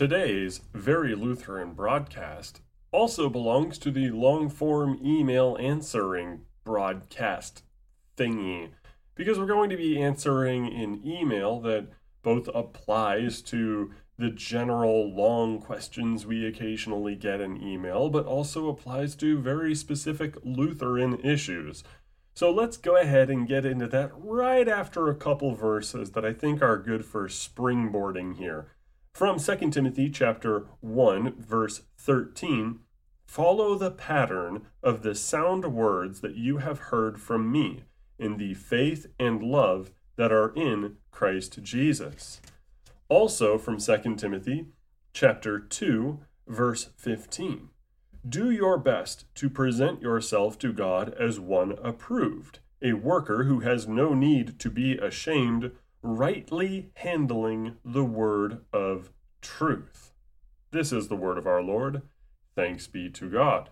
Today's Very Lutheran broadcast also belongs to the long form email answering broadcast thingy because we're going to be answering an email that both applies to the general long questions we occasionally get in email, but also applies to very specific Lutheran issues. So let's go ahead and get into that right after a couple verses that I think are good for springboarding here. From 2 Timothy chapter 1 verse 13, follow the pattern of the sound words that you have heard from me in the faith and love that are in Christ Jesus. Also from 2 Timothy chapter 2 verse 15. Do your best to present yourself to God as one approved, a worker who has no need to be ashamed rightly handling the word of truth. This is the word of our Lord. Thanks be to God.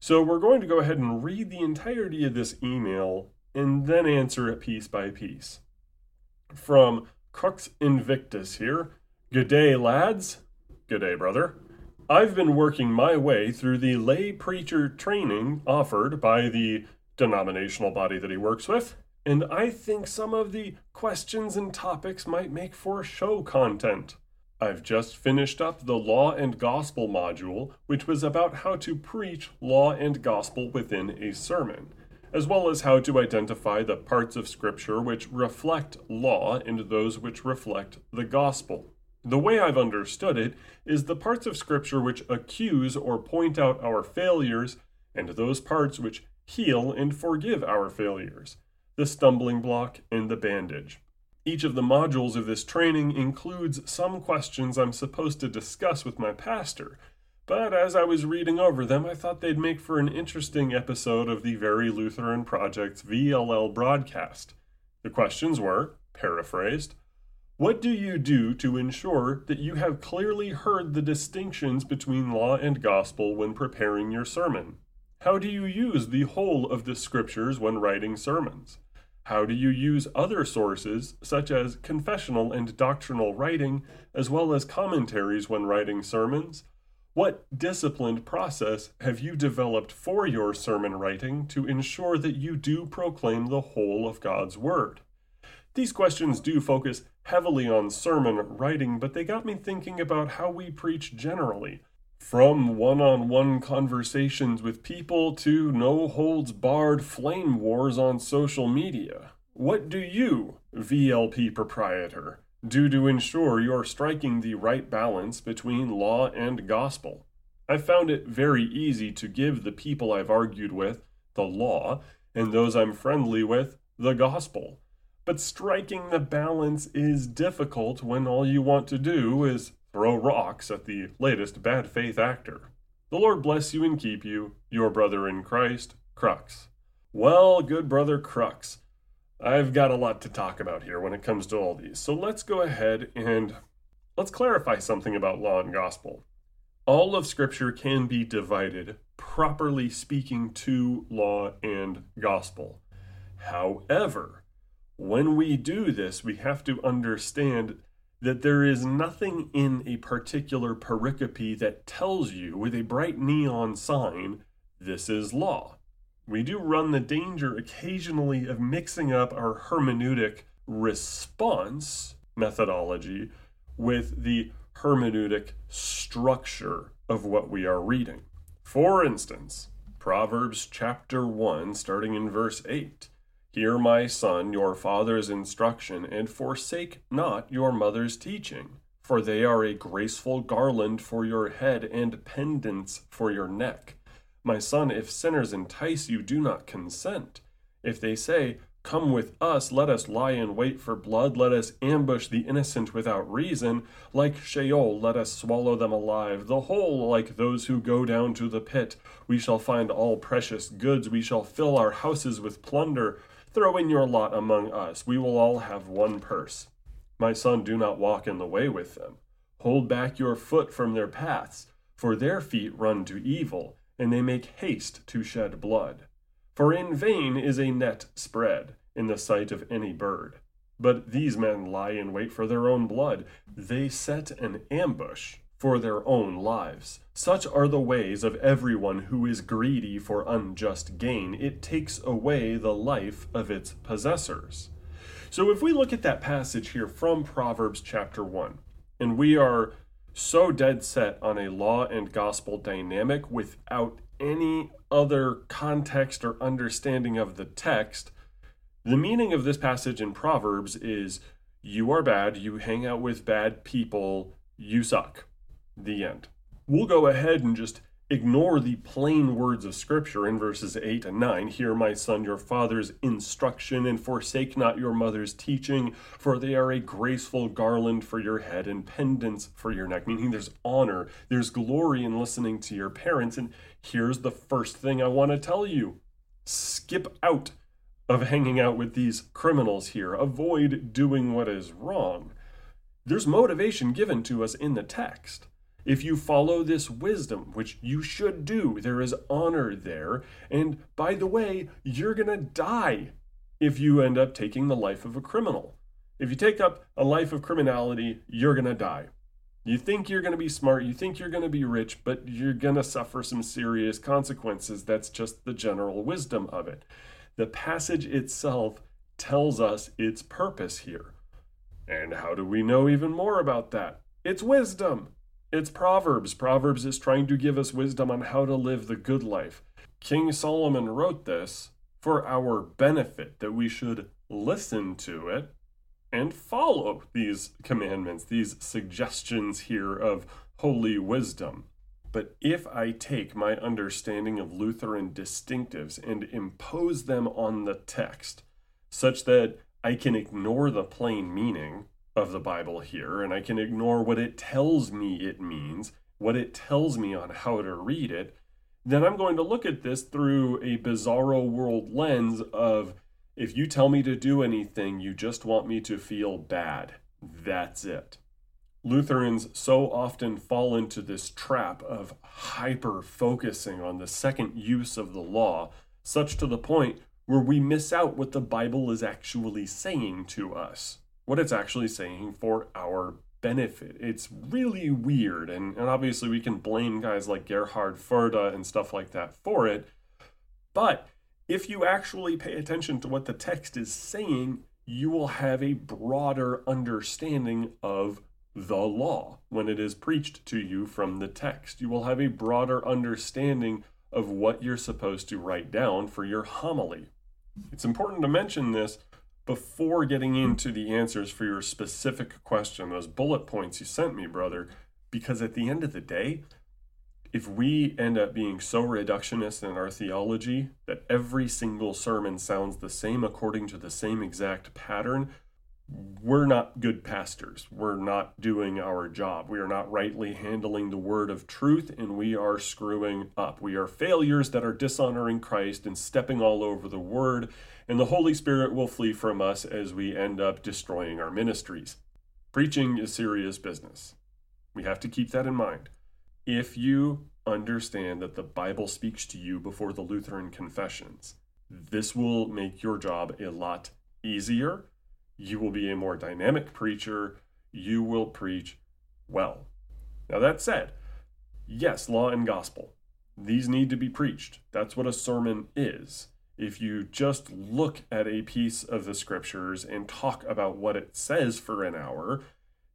So, we're going to go ahead and read the entirety of this email and then answer it piece by piece. From Crux Invictus here. Good day, lads. Good day, brother. I've been working my way through the lay preacher training offered by the denominational body that he works with, and I think some of the questions and topics might make for show content. I've just finished up the Law and Gospel module, which was about how to preach law and gospel within a sermon, as well as how to identify the parts of Scripture which reflect law and those which reflect the gospel. The way I've understood it is the parts of Scripture which accuse or point out our failures, and those parts which heal and forgive our failures the stumbling block, and the bandage. Each of the modules of this training includes some questions I'm supposed to discuss with my pastor, but as I was reading over them, I thought they'd make for an interesting episode of the Very Lutheran Project's VLL broadcast. The questions were, paraphrased, what do you do to ensure that you have clearly heard the distinctions between law and gospel when preparing your sermon? How do you use the whole of the scriptures when writing sermons? How do you use other sources, such as confessional and doctrinal writing, as well as commentaries when writing sermons? What disciplined process have you developed for your sermon writing to ensure that you do proclaim the whole of God's Word? These questions do focus heavily on sermon writing, but they got me thinking about how we preach generally from one on one conversations with people to no holds barred flame wars on social media. What do you, VLP proprietor, do to ensure you're striking the right balance between law and gospel? I found it very easy to give the people I've argued with the law and those I'm friendly with the gospel. But striking the balance is difficult when all you want to do is throw rocks at the latest bad faith actor. The Lord bless you and keep you, your brother in Christ, Crux. Well, good brother Crux, I've got a lot to talk about here when it comes to all these. So let's go ahead and let's clarify something about law and gospel. All of Scripture can be divided, properly speaking, to law and gospel. However, when we do this, we have to understand that there is nothing in a particular pericope that tells you with a bright neon sign, this is law. We do run the danger occasionally of mixing up our hermeneutic response methodology with the hermeneutic structure of what we are reading. For instance, Proverbs chapter 1, starting in verse 8 Hear, my son, your father's instruction, and forsake not your mother's teaching, for they are a graceful garland for your head and pendants for your neck. My son, if sinners entice you, do not consent. If they say, Come with us, let us lie in wait for blood, let us ambush the innocent without reason. Like Sheol, let us swallow them alive, the whole like those who go down to the pit. We shall find all precious goods, we shall fill our houses with plunder. Throw in your lot among us, we will all have one purse. My son, do not walk in the way with them. Hold back your foot from their paths, for their feet run to evil, and they make haste to shed blood. For in vain is a net spread in the sight of any bird. But these men lie in wait for their own blood. They set an ambush for their own lives. Such are the ways of everyone who is greedy for unjust gain. It takes away the life of its possessors. So if we look at that passage here from Proverbs chapter 1, and we are so dead set on a law and gospel dynamic without any other context or understanding of the text, the meaning of this passage in Proverbs is you are bad, you hang out with bad people, you suck. The end. We'll go ahead and just ignore the plain words of Scripture in verses 8 and 9. Hear, my son, your father's instruction, and forsake not your mother's teaching, for they are a graceful garland for your head and pendants for your neck. Meaning there's honor, there's glory in listening to your parents. And here's the first thing I want to tell you skip out of hanging out with these criminals here, avoid doing what is wrong. There's motivation given to us in the text. If you follow this wisdom, which you should do, there is honor there. And by the way, you're going to die if you end up taking the life of a criminal. If you take up a life of criminality, you're going to die. You think you're going to be smart, you think you're going to be rich, but you're going to suffer some serious consequences. That's just the general wisdom of it. The passage itself tells us its purpose here. And how do we know even more about that? It's wisdom. It's Proverbs. Proverbs is trying to give us wisdom on how to live the good life. King Solomon wrote this for our benefit, that we should listen to it and follow these commandments, these suggestions here of holy wisdom. But if I take my understanding of Lutheran distinctives and impose them on the text, such that I can ignore the plain meaning, of the Bible here, and I can ignore what it tells me it means, what it tells me on how to read it, then I'm going to look at this through a bizarro world lens of if you tell me to do anything, you just want me to feel bad. That's it. Lutherans so often fall into this trap of hyper focusing on the second use of the law, such to the point where we miss out what the Bible is actually saying to us what it's actually saying for our benefit. It's really weird, and, and obviously we can blame guys like Gerhard Forde and stuff like that for it. But if you actually pay attention to what the text is saying, you will have a broader understanding of the law when it is preached to you from the text. You will have a broader understanding of what you're supposed to write down for your homily. It's important to mention this before getting into the answers for your specific question, those bullet points you sent me, brother, because at the end of the day, if we end up being so reductionist in our theology that every single sermon sounds the same according to the same exact pattern, we're not good pastors. We're not doing our job. We are not rightly handling the word of truth, and we are screwing up. We are failures that are dishonoring Christ and stepping all over the word and the Holy Spirit will flee from us as we end up destroying our ministries. Preaching is serious business. We have to keep that in mind. If you understand that the Bible speaks to you before the Lutheran confessions, this will make your job a lot easier. You will be a more dynamic preacher. You will preach well. Now, that said, yes, law and gospel, these need to be preached. That's what a sermon is if you just look at a piece of the scriptures and talk about what it says for an hour,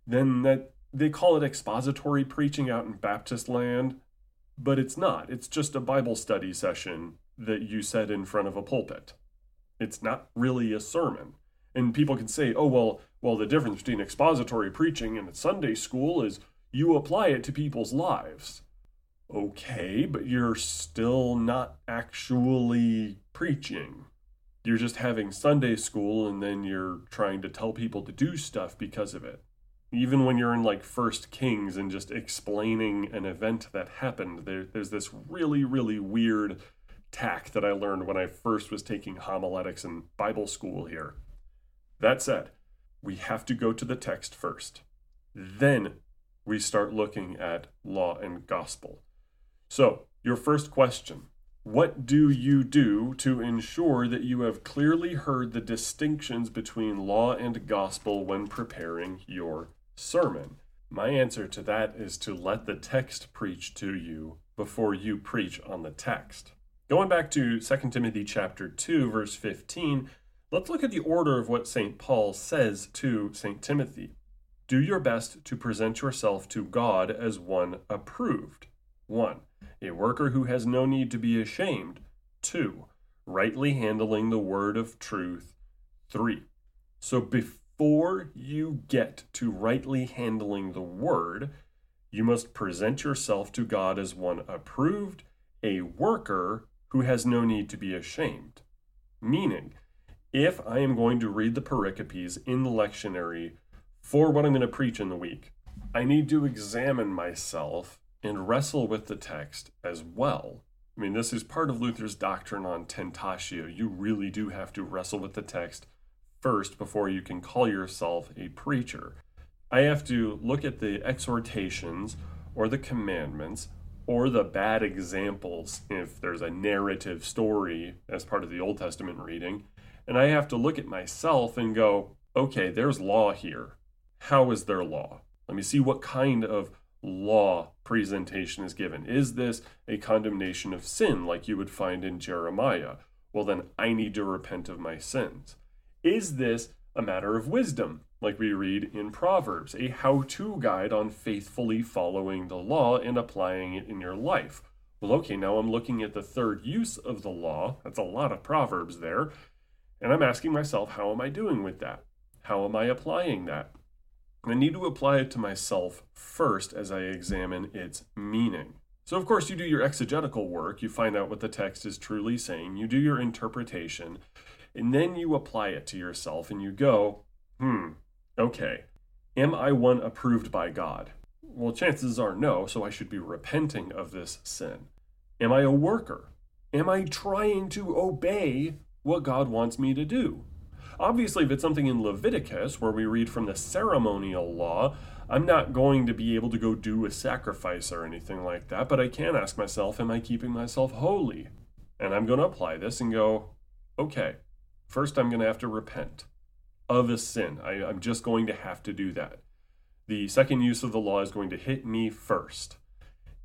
then that they call it expository preaching out in Baptist land, but it's not. It's just a Bible study session that you said in front of a pulpit. It's not really a sermon. And people can say, "Oh, well, well the difference between expository preaching and Sunday school is you apply it to people's lives." Okay, but you're still not actually preaching. You're just having Sunday school and then you're trying to tell people to do stuff because of it. Even when you're in like First Kings and just explaining an event that happened, there, there's this really, really weird tack that I learned when I first was taking homiletics in Bible school here. That said, we have to go to the text first. Then we start looking at law and gospel. So, your first question what do you do to ensure that you have clearly heard the distinctions between law and gospel when preparing your sermon? My answer to that is to let the text preach to you before you preach on the text. Going back to 2 Timothy chapter 2 verse 15, let's look at the order of what St. Paul says to St. Timothy. Do your best to present yourself to God as one approved. 1. A worker who has no need to be ashamed. 2. Rightly handling the word of truth. 3. So before you get to rightly handling the word, you must present yourself to God as one approved, a worker who has no need to be ashamed. Meaning, if I am going to read the pericopes in the lectionary for what I'm going to preach in the week, I need to examine myself and wrestle with the text as well. I mean, this is part of Luther's doctrine on tentatio. You really do have to wrestle with the text first before you can call yourself a preacher. I have to look at the exhortations or the commandments or the bad examples if there's a narrative story as part of the Old Testament reading. And I have to look at myself and go, okay, there's law here. How is there law? Let me see what kind of law presentation is given. Is this a condemnation of sin like you would find in Jeremiah? Well, then I need to repent of my sins. Is this a matter of wisdom? like we read in Proverbs, a how to guide on faithfully following the law and applying it in your life. Well, okay, now I'm looking at the third use of the law. That's a lot of Proverbs there. And I'm asking myself, how am I doing with that? How am I applying that? I need to apply it to myself first as I examine its meaning. So, of course, you do your exegetical work, you find out what the text is truly saying, you do your interpretation, and then you apply it to yourself and you go, hmm, Okay, am I one approved by God? Well, chances are no, so I should be repenting of this sin. Am I a worker? Am I trying to obey what God wants me to do? Obviously, if it's something in Leviticus where we read from the ceremonial law, I'm not going to be able to go do a sacrifice or anything like that, but I can ask myself, am I keeping myself holy? And I'm going to apply this and go, okay, first I'm going to have to repent of a sin. I, I'm just going to have to do that. The second use of the law is going to hit me first.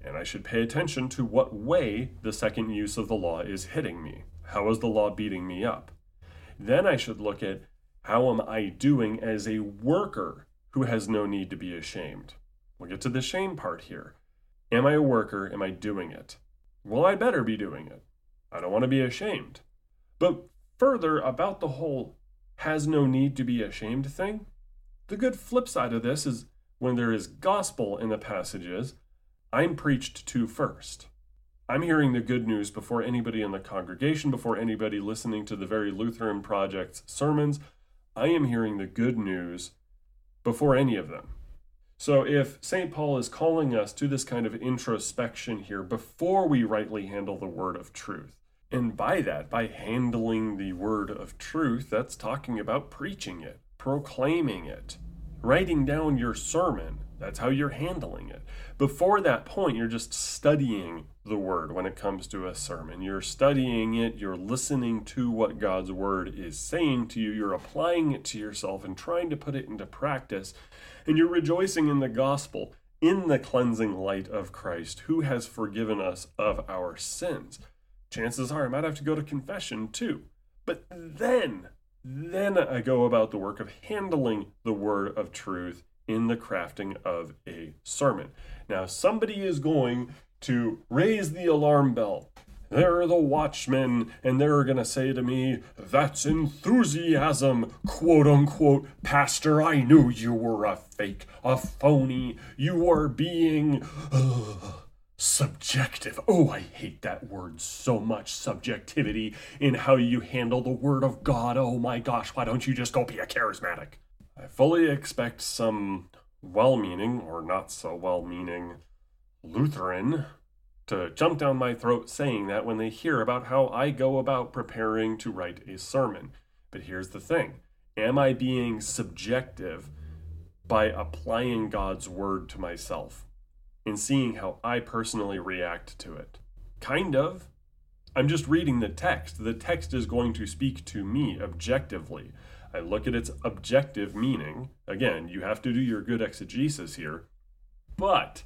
And I should pay attention to what way the second use of the law is hitting me. How is the law beating me up? Then I should look at how am I doing as a worker who has no need to be ashamed? We'll get to the shame part here. Am I a worker? Am I doing it? Well, I better be doing it. I don't want to be ashamed. But further, about the whole has no need to be ashamed thing. The good flip side of this is when there is gospel in the passages, I'm preached to first. I'm hearing the good news before anybody in the congregation, before anybody listening to the Very Lutheran Project's sermons. I am hearing the good news before any of them. So, if St. Paul is calling us to this kind of introspection here before we rightly handle the word of truth, and by that, by handling the word of truth, that's talking about preaching it, proclaiming it, writing down your sermon. That's how you're handling it. Before that point, you're just studying the word when it comes to a sermon. You're studying it, you're listening to what God's word is saying to you, you're applying it to yourself and trying to put it into practice, and you're rejoicing in the gospel, in the cleansing light of Christ, who has forgiven us of our sins chances are I might have to go to confession too. But then, then I go about the work of handling the word of truth in the crafting of a sermon. Now, somebody is going to raise the alarm bell. They're the watchmen, and they're going to say to me, That's enthusiasm, quote unquote. Pastor, I knew you were a fake, a phony. You are being. Uh, subjective. Oh, I hate that word so much. Subjectivity in how you handle the Word of God. Oh my gosh, why don't you just go be a charismatic? I fully expect some well meaning or not so well meaning Lutheran to jump down my throat saying that when they hear about how I go about preparing to write a sermon. But here's the thing Am I being subjective by applying God's word to myself? and seeing how I personally react to it. Kind of. I'm just reading the text. The text is going to speak to me objectively. I look at its objective meaning. Again, you have to do your good exegesis here. But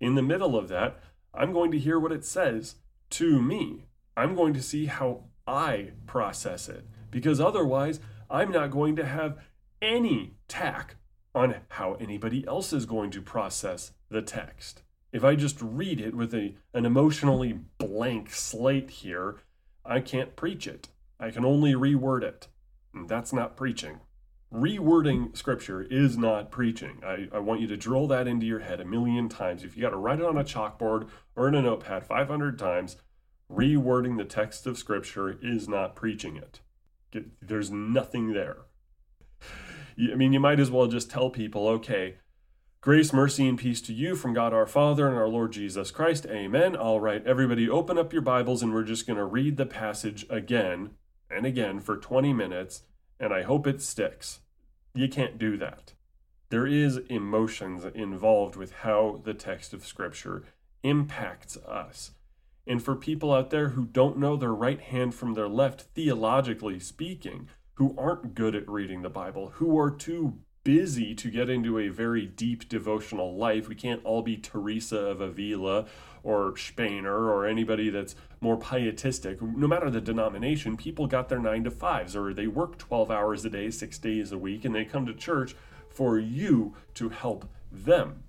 in the middle of that, I'm going to hear what it says to me. I'm going to see how I process it because otherwise, I'm not going to have any tack on how anybody else is going to process the text. If I just read it with a, an emotionally blank slate here, I can't preach it. I can only reword it. That's not preaching. Rewording scripture is not preaching. I, I want you to drill that into your head a million times. If you got to write it on a chalkboard or in a notepad 500 times, rewording the text of scripture is not preaching it. There's nothing there. I mean, you might as well just tell people, okay, grace, mercy, and peace to you from God our Father and our Lord Jesus Christ. Amen. All right, everybody, open up your Bibles and we're just going to read the passage again and again for 20 minutes, and I hope it sticks. You can't do that. There is emotions involved with how the text of Scripture impacts us. And for people out there who don't know their right hand from their left, theologically speaking, who aren't good at reading the Bible, who are too busy to get into a very deep devotional life. We can't all be Teresa of Avila or Spener or anybody that's more pietistic. No matter the denomination, people got their nine to fives or they work 12 hours a day, six days a week, and they come to church for you to help them.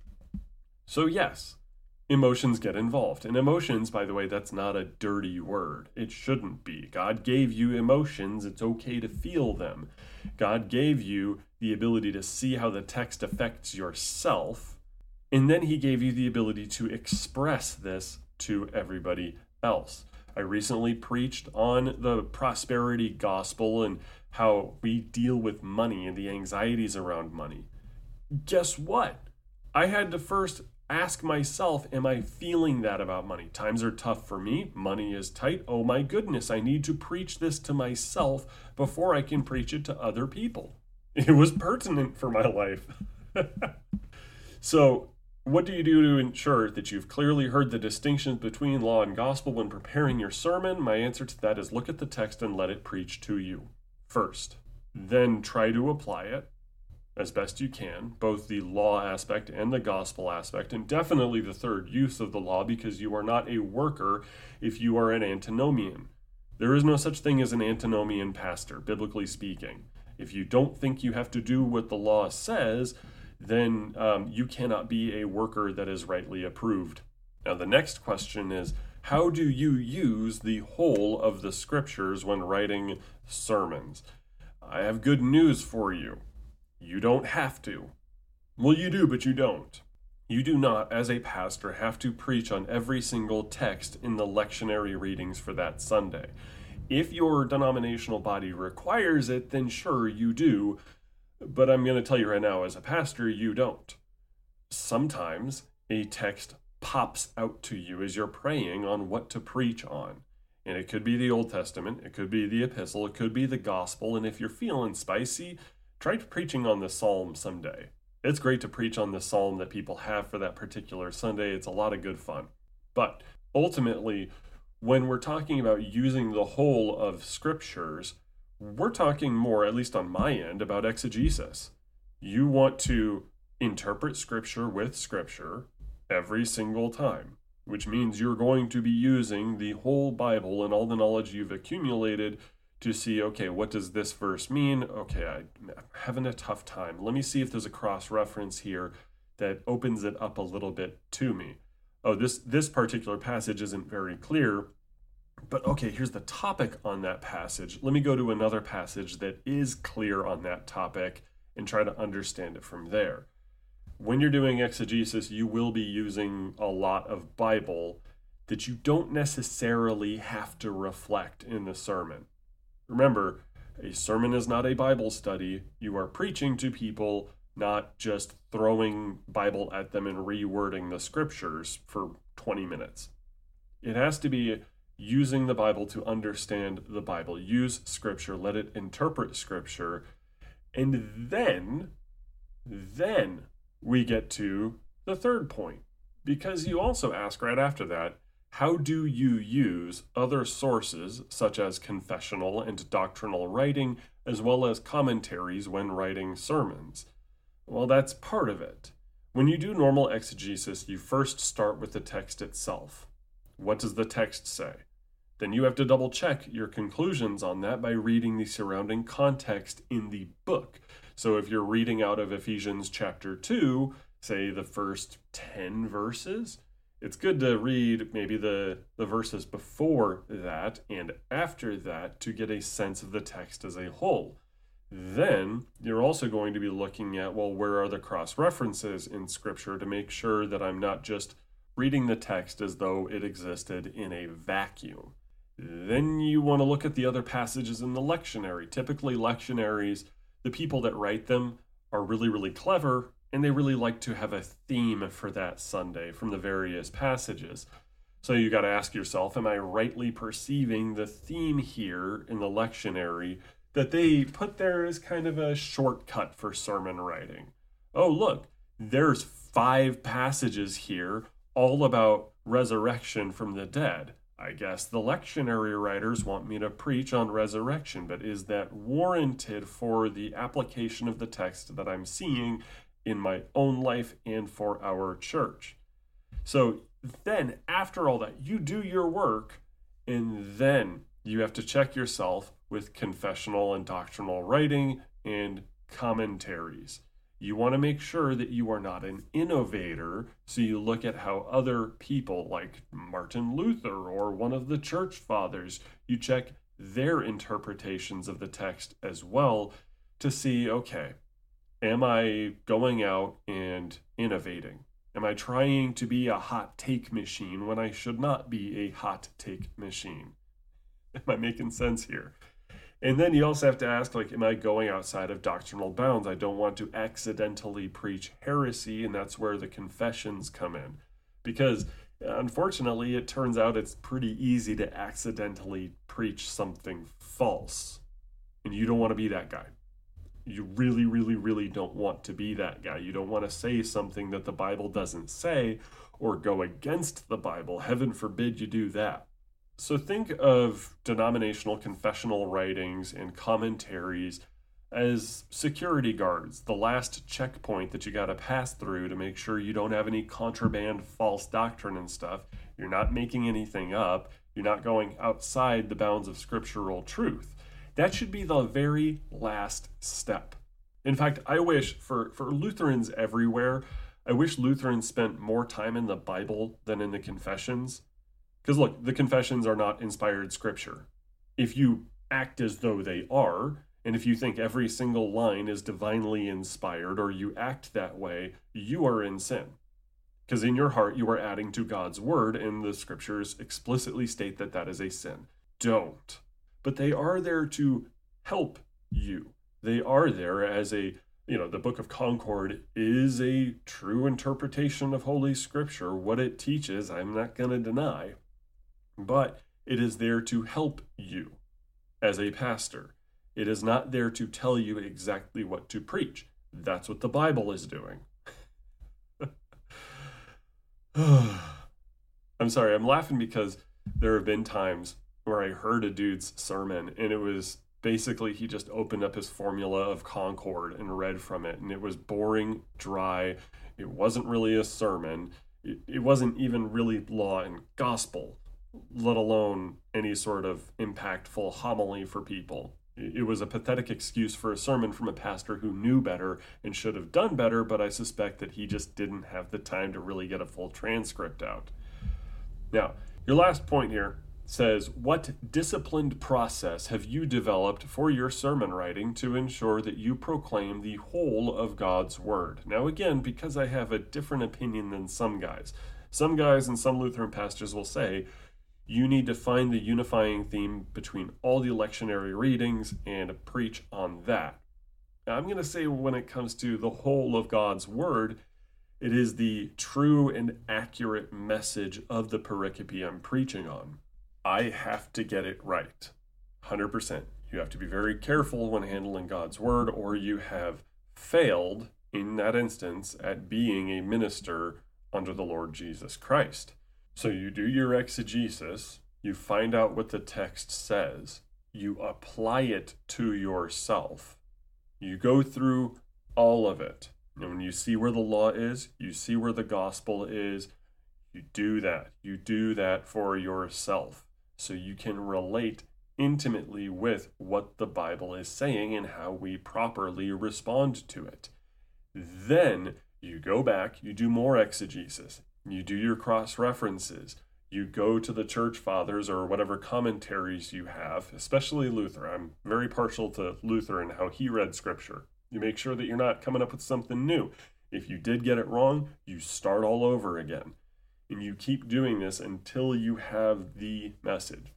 So, yes, emotions get involved. And emotions, by the way, that's not a dirty word. It shouldn't be. God gave you emotions, it's okay to feel them. God gave you the ability to see how the text affects yourself, and then He gave you the ability to express this to everybody else. I recently preached on the prosperity gospel and how we deal with money and the anxieties around money. Guess what? I had to first ask myself, am I feeling that about money? Times are tough for me. Money is tight. Oh my goodness, I need to preach this to myself before I can preach it to other people. It was pertinent for my life. so, what do you do to ensure that you've clearly heard the distinctions between law and gospel when preparing your sermon? My answer to that is look at the text and let it preach to you first. Then try to apply it as best you can, both the law aspect and the gospel aspect, and definitely the third use of the law, because you are not a worker if you are an antinomian. There is no such thing as an antinomian pastor, biblically speaking. If you don't think you have to do what the law says, then um, you cannot be a worker that is rightly approved. Now, the next question is how do you use the whole of the scriptures when writing sermons? I have good news for you. You don't have to. Well, you do, but you don't. You do not, as a pastor, have to preach on every single text in the lectionary readings for that Sunday. If your denominational body requires it, then sure, you do. But I'm going to tell you right now, as a pastor, you don't. Sometimes a text pops out to you as you're praying on what to preach on. And it could be the Old Testament, it could be the epistle, it could be the gospel. And if you're feeling spicy, try preaching on the psalm someday. It's great to preach on the psalm that people have for that particular Sunday. It's a lot of good fun. But ultimately, when we're talking about using the whole of scriptures, we're talking more, at least on my end, about exegesis. You want to interpret scripture with scripture every single time, which means you're going to be using the whole Bible and all the knowledge you've accumulated to see, okay, what does this verse mean? Okay, I'm having a tough time. Let me see if there's a cross reference here that opens it up a little bit to me. Oh, this this particular passage isn't very clear, but okay, here's the topic on that passage. Let me go to another passage that is clear on that topic and try to understand it from there. When you're doing exegesis, you will be using a lot of Bible that you don't necessarily have to reflect in the sermon. Remember, a sermon is not a Bible study. You are preaching to people, not just throwing Bible at them and rewording the scriptures for 20 minutes. It has to be using the Bible to understand the Bible. Use scripture, let it interpret scripture, and then then we get to the third point because you also ask right after that how do you use other sources, such as confessional and doctrinal writing, as well as commentaries when writing sermons? Well, that's part of it. When you do normal exegesis, you first start with the text itself. What does the text say? Then you have to double check your conclusions on that by reading the surrounding context in the book. So if you're reading out of Ephesians chapter 2, say the first 10 verses, it's good to read maybe the, the verses before that and after that to get a sense of the text as a whole. Then you're also going to be looking at, well, where are the cross references in Scripture to make sure that I'm not just reading the text as though it existed in a vacuum. Then you want to look at the other passages in the lectionary. Typically, lectionaries, the people that write them are really, really clever and they really like to have a theme for that Sunday from the various passages. So you got to ask yourself, am I rightly perceiving the theme here in the lectionary that they put there as kind of a shortcut for sermon writing? Oh, look, there's five passages here all about resurrection from the dead. I guess the lectionary writers want me to preach on resurrection, but is that warranted for the application of the text that I'm seeing in my own life and for our church. So then, after all that, you do your work, and then you have to check yourself with confessional and doctrinal writing and commentaries. You want to make sure that you are not an innovator, so you look at how other people, like Martin Luther or one of the church fathers, you check their interpretations of the text as well to see okay, am I going out and innovating? Am I trying to be a hot take machine when I should not be a hot take machine? Am I making sense here? And then you also have to ask, like, am I going outside of doctrinal bounds? I don't want to accidentally preach heresy, and that's where the confessions come in. Because unfortunately, it turns out it's pretty easy to accidentally preach something false. And you don't want to be that guy you really, really, really don't want to be that guy. You don't want to say something that the Bible doesn't say or go against the Bible. Heaven forbid you do that. So think of denominational confessional writings and commentaries as security guards, the last checkpoint that you got to pass through to make sure you don't have any contraband false doctrine and stuff. You're not making anything up. You're not going outside the bounds of scriptural truth. That should be the very last step. In fact, I wish for, for Lutherans everywhere, I wish Lutherans spent more time in the Bible than in the confessions. Because look, the confessions are not inspired scripture. If you act as though they are, and if you think every single line is divinely inspired or you act that way, you are in sin. Because in your heart, you are adding to God's word, and the scriptures explicitly state that that is a sin. Don't but they are there to help you. They are there as a, you know, the Book of Concord is a true interpretation of Holy Scripture. What it teaches, I'm not going to deny, but it is there to help you as a pastor. It is not there to tell you exactly what to preach. That's what the Bible is doing. I'm sorry, I'm laughing because there have been times where I heard a dude's sermon and it was basically he just opened up his formula of Concord and read from it and it was boring, dry. It wasn't really a sermon. It, it wasn't even really law and gospel, let alone any sort of impactful homily for people. It was a pathetic excuse for a sermon from a pastor who knew better and should have done better, but I suspect that he just didn't have the time to really get a full transcript out. Now, your last point here says, What disciplined process have you developed for your sermon writing to ensure that you proclaim the whole of God's Word? Now, again, because I have a different opinion than some guys, some guys and some Lutheran pastors will say, you need to find the unifying theme between all the lectionary readings and preach on that. Now, I'm going to say when it comes to the whole of God's Word, it is the true and accurate message of the pericope I'm preaching on. I have to get it right. 100%. You have to be very careful when handling God's word, or you have failed in that instance at being a minister under the Lord Jesus Christ. So you do your exegesis, you find out what the text says, you apply it to yourself, you go through all of it, And when you see where the law is, you see where the gospel is, you do that. You do that for yourself so you can relate intimately with what the Bible is saying and how we properly respond to it. Then you go back, you do more exegesis, you do your cross references, you go to the church fathers or whatever commentaries you have, especially Luther. I'm very partial to Luther and how he read scripture. You make sure that you're not coming up with something new. If you did get it wrong, you start all over again. And you keep doing this until you have the message.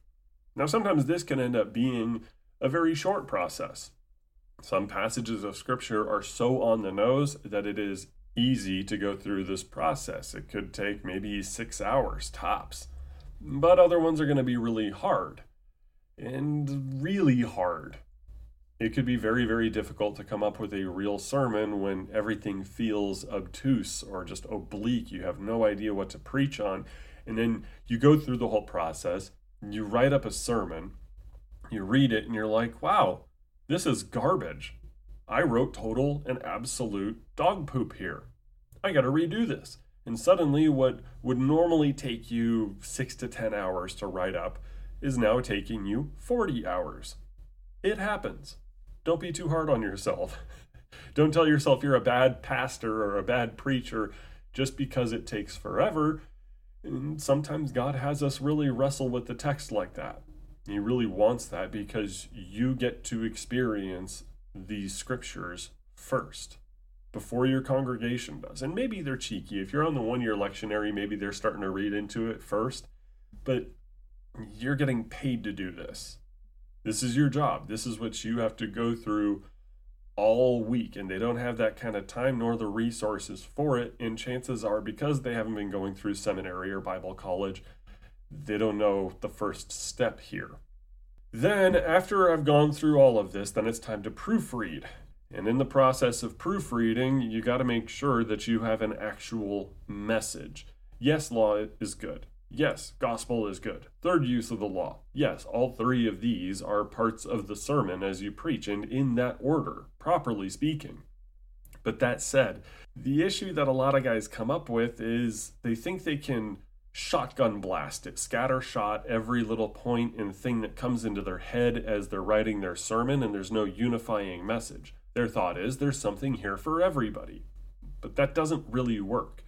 Now, sometimes this can end up being a very short process. Some passages of scripture are so on the nose that it is easy to go through this process. It could take maybe six hours tops. But other ones are going to be really hard and really hard. It could be very, very difficult to come up with a real sermon when everything feels obtuse or just oblique. You have no idea what to preach on. And then you go through the whole process, you write up a sermon, you read it, and you're like, wow, this is garbage. I wrote total and absolute dog poop here. I got to redo this. And suddenly, what would normally take you six to 10 hours to write up is now taking you 40 hours. It happens. Don't be too hard on yourself. Don't tell yourself you're a bad pastor or a bad preacher just because it takes forever. And sometimes God has us really wrestle with the text like that. He really wants that because you get to experience these scriptures first before your congregation does. And maybe they're cheeky. If you're on the one year lectionary, maybe they're starting to read into it first. But you're getting paid to do this. This is your job. This is what you have to go through all week. And they don't have that kind of time nor the resources for it. And chances are, because they haven't been going through seminary or Bible college, they don't know the first step here. Then, after I've gone through all of this, then it's time to proofread. And in the process of proofreading, you got to make sure that you have an actual message. Yes, law is good. Yes, gospel is good. Third use of the law. Yes, all three of these are parts of the sermon as you preach, and in that order, properly speaking. But that said, the issue that a lot of guys come up with is they think they can shotgun blast it, scatter shot every little point and thing that comes into their head as they're writing their sermon, and there's no unifying message. Their thought is there's something here for everybody. But that doesn't really work.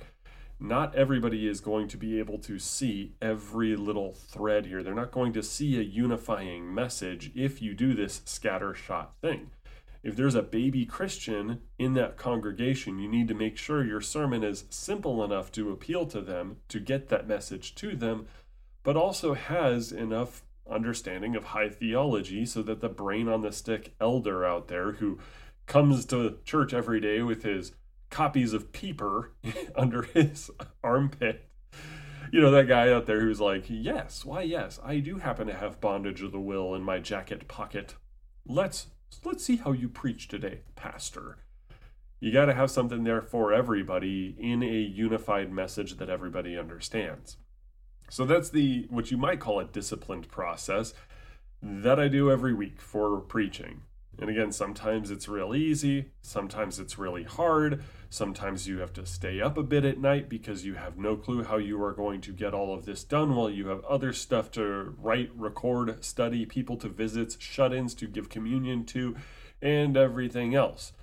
Not everybody is going to be able to see every little thread here. They're not going to see a unifying message if you do this scatter shot thing if there's a baby Christian in that congregation, you need to make sure your sermon is simple enough to appeal to them, to get that message to them, but also has enough understanding of high theology so that the brain on the stick elder out there who comes to church every day with his copies of Pieper under his armpit. You know, that guy out there who's like, yes, why, yes, I do happen to have bondage of the will in my jacket pocket. Let's so let's see how you preach today, Pastor. You got to have something there for everybody in a unified message that everybody understands. So that's the what you might call a disciplined process that I do every week for preaching. And again, sometimes it's real easy, sometimes it's really hard, sometimes you have to stay up a bit at night because you have no clue how you are going to get all of this done while you have other stuff to write, record, study, people to visit, shut ins to give communion to, and everything else.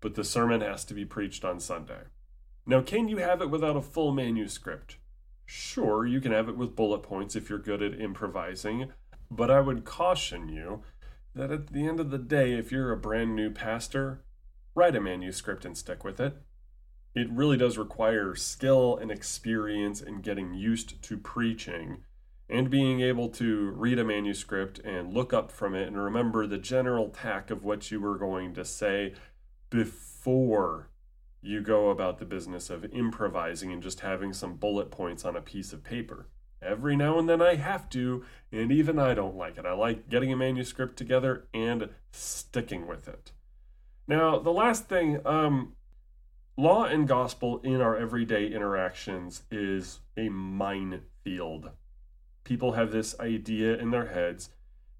But the sermon has to be preached on Sunday. Now, can you have it without a full manuscript? Sure, you can have it with bullet points if you're good at improvising, but I would caution you that at the end of the day, if you're a brand new pastor, write a manuscript and stick with it. It really does require skill and experience in getting used to preaching and being able to read a manuscript and look up from it and remember the general tack of what you were going to say before you go about the business of improvising and just having some bullet points on a piece of paper. Every now and then I have to, and even I don't like it. I like getting a manuscript together and sticking with it. Now, the last thing, um, law and gospel in our everyday interactions is a minefield. People have this idea in their heads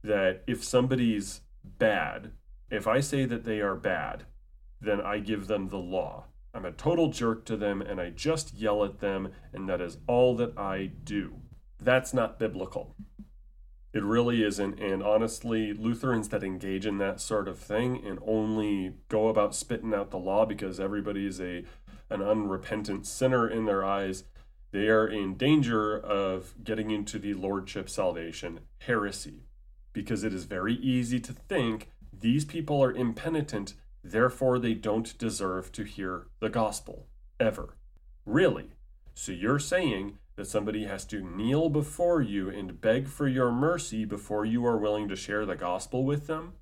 that if somebody's bad, if I say that they are bad, then I give them the law. I'm a total jerk to them and I just yell at them, and that is all that I do. That's not biblical. It really isn't. And honestly, Lutherans that engage in that sort of thing and only go about spitting out the law because everybody's a an unrepentant sinner in their eyes, they are in danger of getting into the lordship salvation heresy. Because it is very easy to think these people are impenitent Therefore, they don't deserve to hear the gospel, ever. Really? So you're saying that somebody has to kneel before you and beg for your mercy before you are willing to share the gospel with them?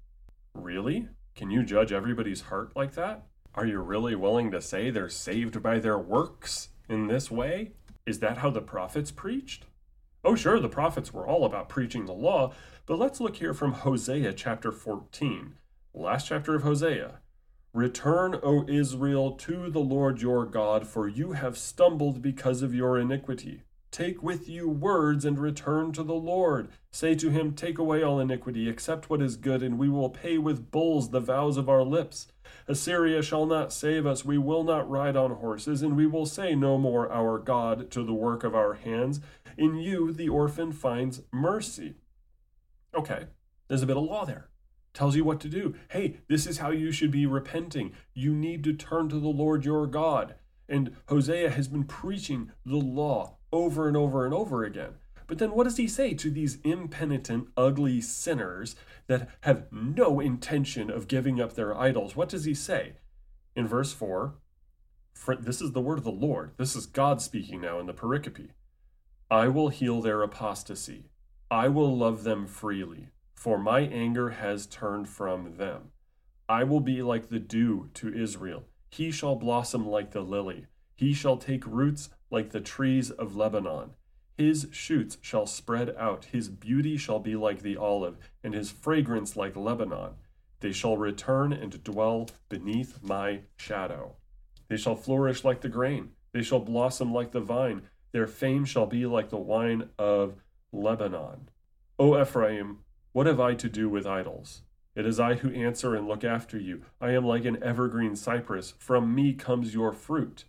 Really? Can you judge everybody's heart like that? Are you really willing to say they're saved by their works in this way? Is that how the prophets preached? Oh, sure, the prophets were all about preaching the law, but let's look here from Hosea chapter 14, last chapter of Hosea. Return, O Israel, to the Lord your God, for you have stumbled because of your iniquity. Take with you words and return to the Lord. Say to him, Take away all iniquity, accept what is good, and we will pay with bulls the vows of our lips. Assyria shall not save us, we will not ride on horses, and we will say no more, Our God, to the work of our hands. In you the orphan finds mercy. Okay, there's a bit of law there tells you what to do. Hey, this is how you should be repenting. You need to turn to the Lord your God. And Hosea has been preaching the law over and over and over again. But then what does he say to these impenitent, ugly sinners that have no intention of giving up their idols? What does he say? In verse 4, this is the word of the Lord. This is God speaking now in the pericope. I will heal their apostasy. I will love them freely for my anger has turned from them. I will be like the dew to Israel. He shall blossom like the lily. He shall take roots like the trees of Lebanon. His shoots shall spread out. His beauty shall be like the olive, and his fragrance like Lebanon. They shall return and dwell beneath my shadow. They shall flourish like the grain. They shall blossom like the vine. Their fame shall be like the wine of Lebanon. O Ephraim, what have I to do with idols? It is I who answer and look after you. I am like an evergreen cypress. From me comes your fruit.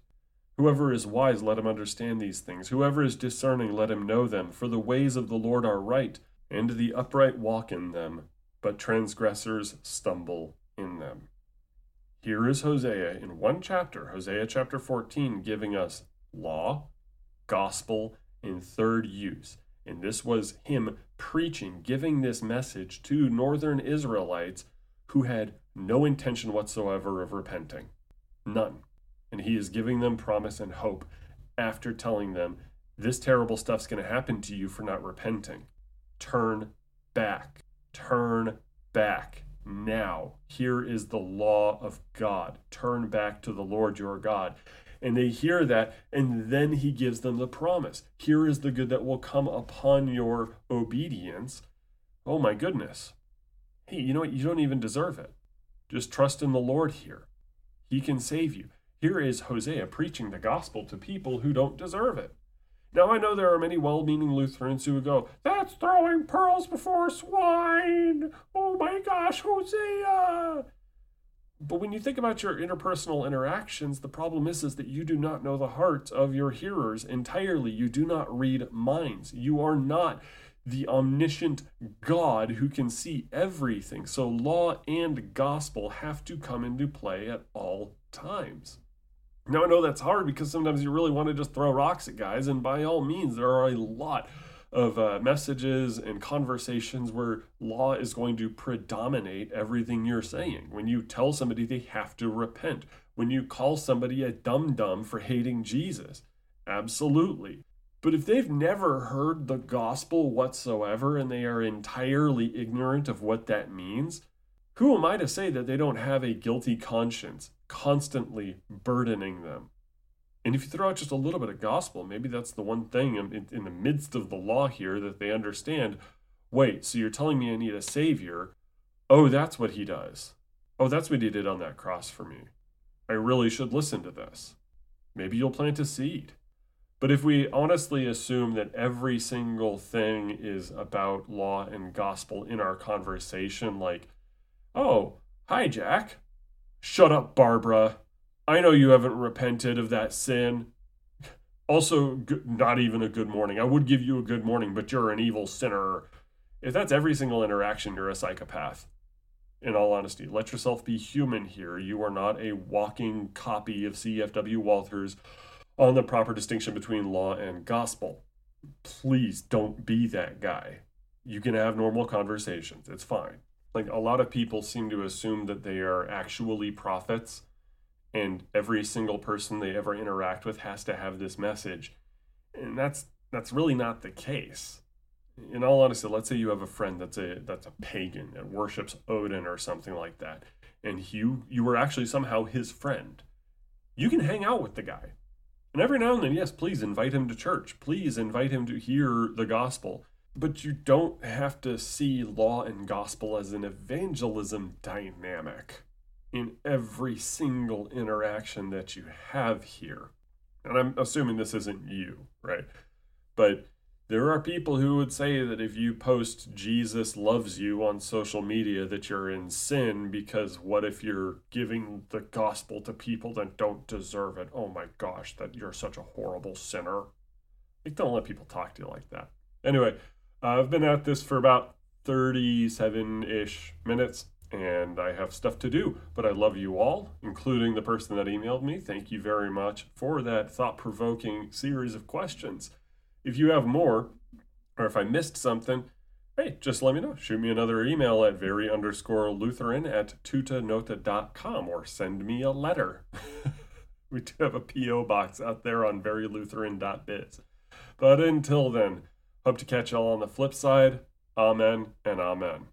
Whoever is wise, let him understand these things. Whoever is discerning, let him know them. For the ways of the Lord are right, and the upright walk in them, but transgressors stumble in them. Here is Hosea in one chapter, Hosea chapter 14, giving us law, gospel, and third use. And this was him preaching, giving this message to northern Israelites who had no intention whatsoever of repenting. None. And he is giving them promise and hope after telling them, this terrible stuff's going to happen to you for not repenting. Turn back. Turn back. Now, here is the law of God. Turn back to the Lord your God. And they hear that, and then he gives them the promise. Here is the good that will come upon your obedience. Oh my goodness. Hey, you know what? You don't even deserve it. Just trust in the Lord here. He can save you. Here is Hosea preaching the gospel to people who don't deserve it. Now, I know there are many well meaning Lutherans who would go, That's throwing pearls before swine! Oh my gosh, Hosea! But when you think about your interpersonal interactions, the problem is, is that you do not know the hearts of your hearers entirely. You do not read minds. You are not the omniscient God who can see everything. So law and gospel have to come into play at all times. Now, I know that's hard because sometimes you really want to just throw rocks at guys, and by all means, there are a lot of uh, messages and conversations where law is going to predominate everything you're saying. When you tell somebody they have to repent, when you call somebody a dum dum for hating Jesus, absolutely. But if they've never heard the gospel whatsoever and they are entirely ignorant of what that means, who am I to say that they don't have a guilty conscience constantly burdening them? And if you throw out just a little bit of gospel, maybe that's the one thing in, in, the midst of the law here that they understand. Wait, so you're telling me I need a savior? Oh, that's what he does. Oh, that's what he did on that cross for me. I really should listen to this. Maybe you'll plant a seed. But if we honestly assume that every single thing is about law and gospel in our conversation, like, oh, hi, Jack, Shut up, Barbara. I know you haven't repented of that sin. Also, not even a good morning. I would give you a good morning, but you're an evil sinner. If that's every single interaction, you're a psychopath. In all honesty, let yourself be human here. You are not a walking copy of CFW Walther's on the proper distinction between law and gospel. Please don't be that guy. You can have normal conversations, it's fine. Like a lot of people seem to assume that they are actually prophets and every single person they ever interact with has to have this message. And that's that's really not the case. In all honesty, let's say you have a friend that's a that's a pagan that worships Odin or something like that, and you you were actually somehow his friend. You can hang out with the guy. And every now and then, yes, please invite him to church. Please invite him to hear the gospel. But you don't have to see law and gospel as an evangelism dynamic in every single interaction that you have here. And I'm assuming this isn't you, right? But there are people who would say that if you post Jesus loves you on social media that you're in sin because what if you're giving the gospel to people that don't deserve it? Oh my gosh, that you're such a horrible sinner. Like don't let people talk to you like that. Anyway, I've been at this for about 37-ish minutes and I have stuff to do. But I love you all, including the person that emailed me. Thank you very much for that thought provoking series of questions. If you have more, or if I missed something, hey, just let me know. Shoot me another email at very underscore Lutheran at tutanota.com or send me a letter. we do have a P.O. box out there on verylutheran.biz. But until then, hope to catch y'all on the flip side. Amen and amen.